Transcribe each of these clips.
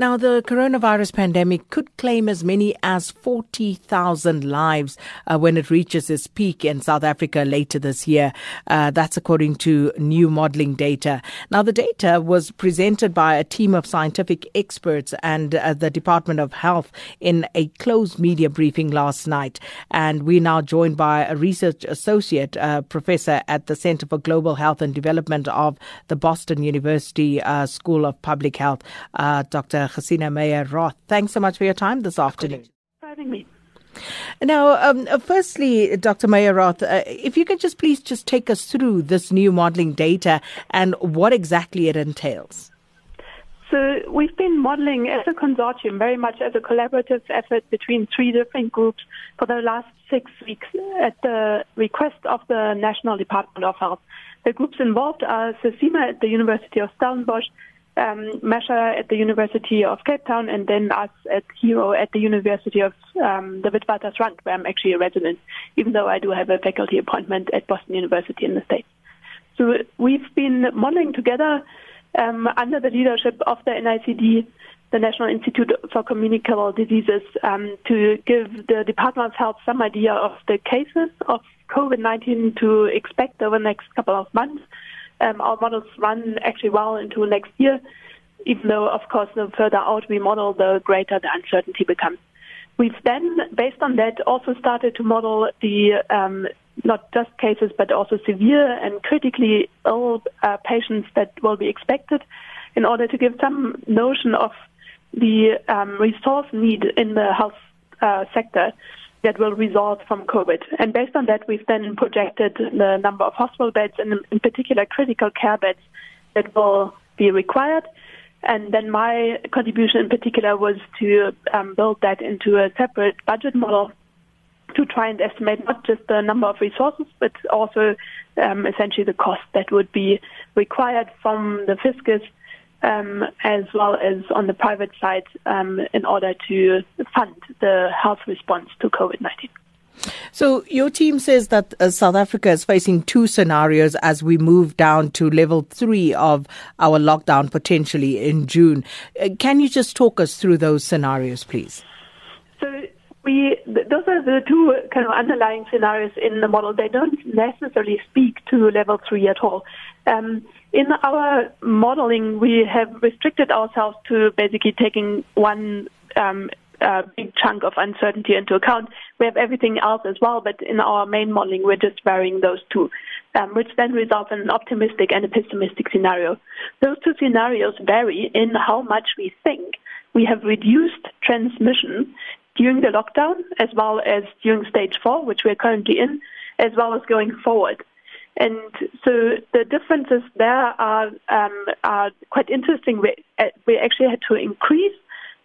Now, the coronavirus pandemic could claim as many as 40,000 lives uh, when it reaches its peak in South Africa later this year. Uh, that's according to new modeling data. Now, the data was presented by a team of scientific experts and uh, the Department of Health in a closed media briefing last night. And we're now joined by a research associate uh, professor at the Center for Global Health and Development of the Boston University uh, School of Public Health, uh, Dr. Gesine Meyer Rath. Thanks so much for your time this afternoon. For having me. Now, um, uh, firstly, Dr. Meyer Rath, uh, if you could just please just take us through this new modeling data and what exactly it entails. So we've been modeling as a consortium, very much as a collaborative effort between three different groups for the last six weeks at the request of the National Department of Health. The groups involved are SACEMA at the University of Stellenbosch, um, MASHA at the University of Cape Town, and then us at HERO at the University of um, the Witwatersrand, where I'm actually a resident, even though I do have a faculty appointment at Boston University in the States. So we've been modeling together um, under the leadership of the NICD, the National Institute for Communicable Diseases, um, to give the Department of Health some idea of the cases of COVID-19 to expect over the next couple of months um, our models run actually well into next year, even though, of course, the further out we model, the greater the uncertainty becomes. We've then, based on that, also started to model the um, not just cases, but also severe and critically ill uh, patients that will be expected in order to give some notion of the um, resource need in the health uh, sector that will result from COVID. And based on that, we've then projected the number of hospital beds and in particular critical care beds that will be required. And then my contribution in particular was to um, build that into a separate budget model to try and estimate not just the number of resources, but also um, essentially the cost that would be required from the fiscus um, as well as on the private side um, in order to fund the health response to COVID 19. So, your team says that uh, South Africa is facing two scenarios as we move down to level three of our lockdown potentially in June. Uh, can you just talk us through those scenarios, please? So, we those are the two kind of underlying scenarios in the model. They don't necessarily speak to level three at all. Um, in our modeling, we have restricted ourselves to basically taking one um, uh, big chunk of uncertainty into account. We have everything else as well, but in our main modeling, we're just varying those two, um, which then results in an optimistic and a pessimistic scenario. Those two scenarios vary in how much we think we have reduced transmission during the lockdown, as well as during stage four, which we're currently in, as well as going forward. And so the differences there are, um, are quite interesting. We, uh, we actually had to increase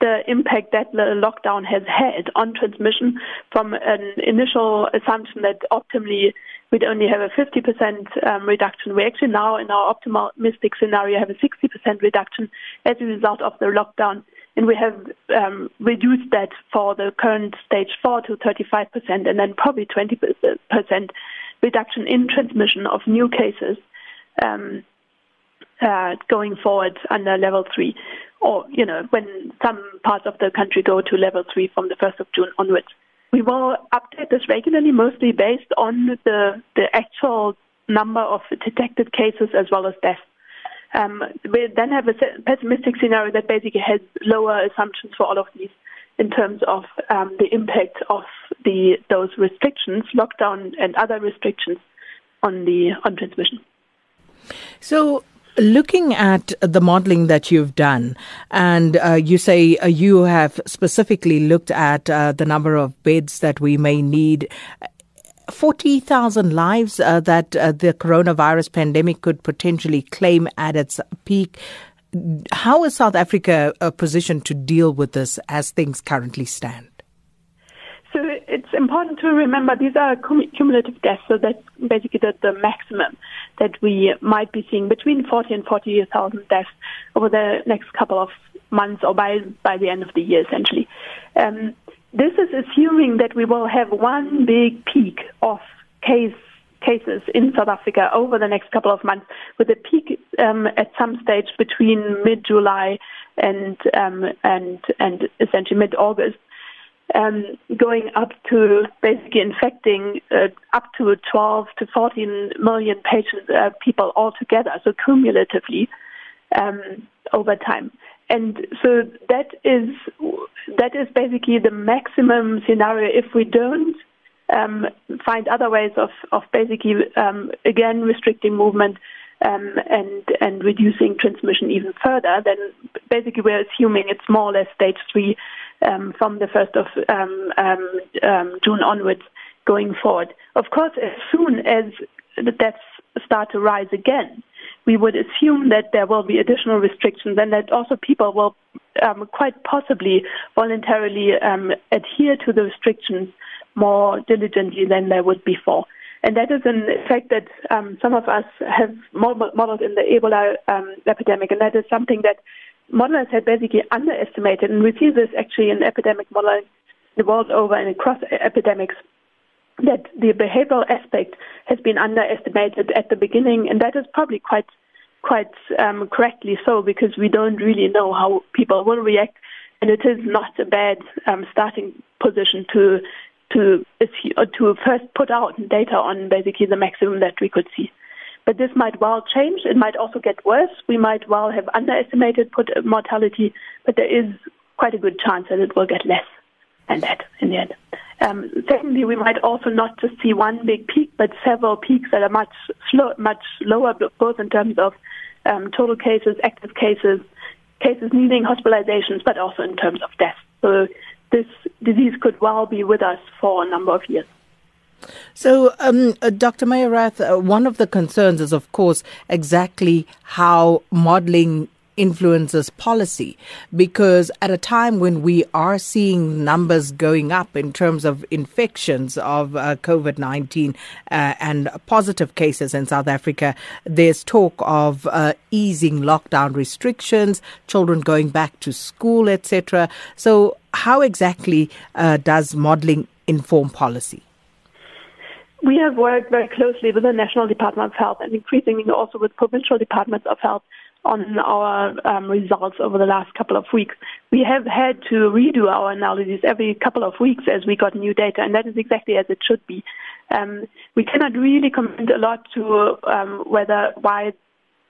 the impact that the lockdown has had on transmission from an initial assumption that optimally we'd only have a 50% um, reduction. We actually now, in our optimistic scenario, have a 60% reduction as a result of the lockdown. And we have um, reduced that for the current stage four to 35%, and then probably 20% reduction in transmission of new cases um, uh, going forward under level three, or you know when some parts of the country go to level three from the 1st of June onwards. We will update this regularly, mostly based on the the actual number of detected cases as well as deaths. Um, we then have a pessimistic scenario that basically has lower assumptions for all of these in terms of um, the impact of the those restrictions, lockdown and other restrictions on the on transmission. So looking at the modeling that you've done, and uh, you say uh, you have specifically looked at uh, the number of beds that we may need. 40,000 lives uh, that uh, the coronavirus pandemic could potentially claim at its peak. How is South Africa uh, positioned to deal with this as things currently stand? So it's important to remember these are cumulative deaths, so that's basically the, the maximum that we might be seeing between 40 and 40,000 deaths over the next couple of months or by, by the end of the year, essentially. Um, this is assuming that we will have one big peak of case cases in South Africa over the next couple of months, with a peak um, at some stage between mid-July and um, and and essentially mid-August, um, going up to basically infecting uh, up to 12 to 14 million patients, uh, people altogether, so cumulatively um, over time. And so that is that is basically the maximum scenario if we don't um, find other ways of, of basically um, again restricting movement um, and and reducing transmission even further. Then basically we're assuming it's more or less stage three um, from the first of um, um, June onwards going forward. Of course, as soon as the deaths start to rise again, we would assume that there will be additional restrictions and that also people will um, quite possibly voluntarily um, adhere to the restrictions more diligently than they would before. And that is an effect that um, some of us have modeled in the Ebola um, epidemic, and that is something that modelers had basically underestimated. And we see this actually in epidemic modeling the world over and across epidemics that the behavioral aspect has been underestimated at the beginning, and that is probably quite quite um, correctly so because we don't really know how people will react, and it is not a bad um, starting position to to to first put out data on basically the maximum that we could see. But this might well change. It might also get worse. We might well have underestimated mortality, but there is quite a good chance that it will get less than that in the end. Um, secondly, we might also not just see one big peak, but several peaks that are much slow, much lower, both in terms of um, total cases, active cases, cases needing hospitalizations, but also in terms of deaths. So this disease could well be with us for a number of years. So, um, uh, Dr. Meyer-Rath, uh, one of the concerns is, of course, exactly how modeling influences policy because at a time when we are seeing numbers going up in terms of infections of uh, COVID 19 uh, and positive cases in South Africa, there's talk of uh, easing lockdown restrictions, children going back to school, etc. So, how exactly uh, does modeling inform policy? We have worked very closely with the National Department of Health and increasingly also with provincial departments of health on our um, results over the last couple of weeks. We have had to redo our analyses every couple of weeks as we got new data, and that is exactly as it should be. Um, we cannot really comment a lot to um, whether why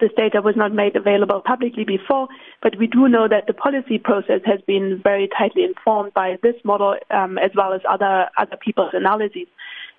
this data was not made available publicly before, but we do know that the policy process has been very tightly informed by this model um, as well as other other people's analyses,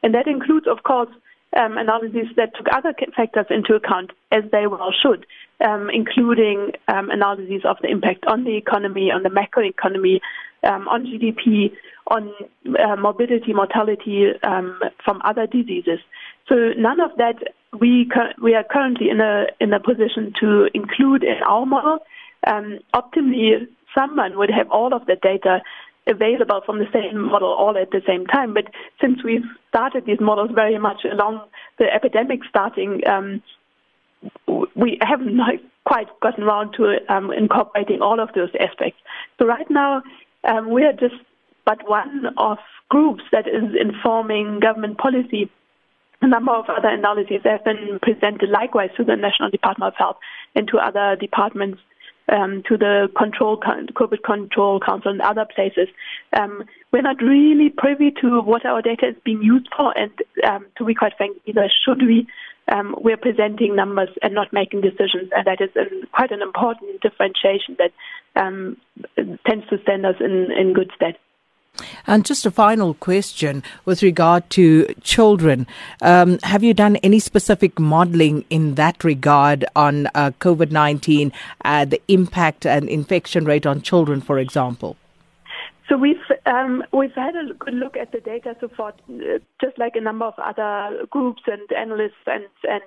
and that includes, of course, um, analyses that took other factors into account, as they well should, um, including um, analyses of the impact on the economy, on the macroeconomy, um, on GDP, on uh, morbidity, mortality um, from other diseases. So none of that we we are currently in a in a position to include in our model. Um, optimally, someone would have all of the data available from the same model all at the same time. But since we've started these models very much along the epidemic starting, um, we haven't quite gotten around to um, incorporating all of those aspects. So right now, um, we are just but one of groups that is informing government policy. A number of other analyses have been presented likewise to the National Department of Health and to other departments um, to the control COVID Control Council and other places. Um, we're not really privy to what our data is being used for, and um, to be quite frank, either should we. Um, we're presenting numbers and not making decisions, and that is an, quite an important differentiation that um, tends to stand us in, in good stead. And just a final question with regard to children. Um, have you done any specific modeling in that regard on uh, COVID 19, uh, the impact and infection rate on children, for example? So we've um, we've had a good look at the data so far, uh, just like a number of other groups and analysts and and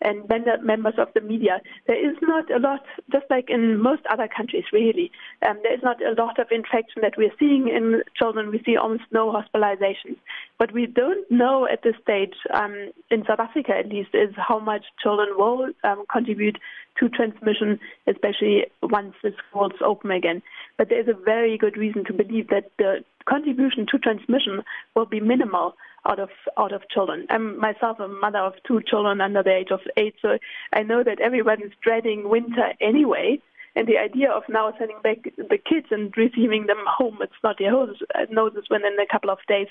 and members of the media. There is not a lot, just like in most other countries, really. Um, there is not a lot of infection that we're seeing in children. We see almost no hospitalizations. What we don't know at this stage, um, in South Africa at least, is how much children will um, contribute to transmission, especially once the schools open again. But there is a very good reason to believe that the contribution to transmission will be minimal out of out of children. I'm myself a mother of two children under the age of eight, so I know that everyone is dreading winter anyway. And the idea of now sending back the kids and receiving them home it's with snotty noses within a couple of days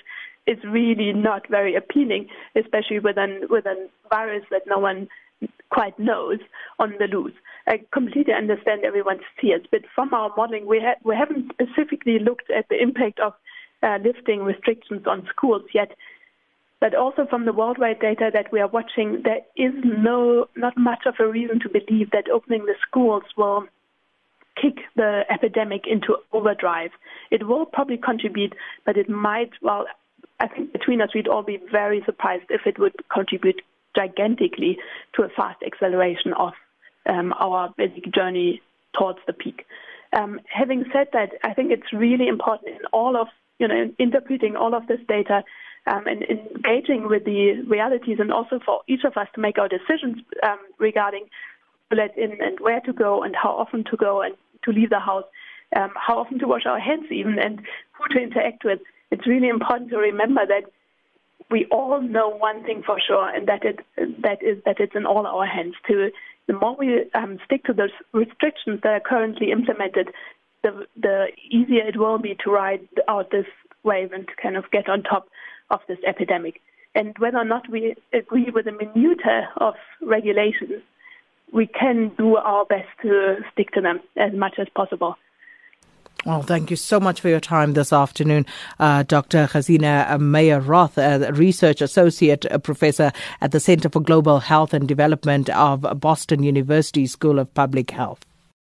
is really not very appealing, especially with an, with a virus that no one quite knows on the loose. I completely understand everyone's fears, but from our modeling, we, ha- we haven't specifically looked at the impact of uh, lifting restrictions on schools yet. But also from the worldwide data that we are watching, there is no not much of a reason to believe that opening the schools will kick the epidemic into overdrive. It will probably contribute, but it might, well, I think between us we'd all be very surprised if it would contribute gigantically to a fast acceleration of um, our basic journey towards the peak. Um, having said that, I think it's really important in all of, you know, interpreting all of this data um, and engaging with the realities and also for each of us to make our decisions um, regarding who let in and where to go and how often to go and to leave the house, um, how often to wash our hands even and who to interact with. It's really important to remember that we all know one thing for sure, and that it that is that it's in all our hands. To the more we um, stick to those restrictions that are currently implemented, the the easier it will be to ride out this wave and to kind of get on top of this epidemic. And whether or not we agree with the minutiae of regulations, we can do our best to stick to them as much as possible. Well, thank you so much for your time this afternoon, uh, Dr. Gesine Meyer Rath, a research associate professor at the Center for Global Health and Development of Boston University School of Public Health.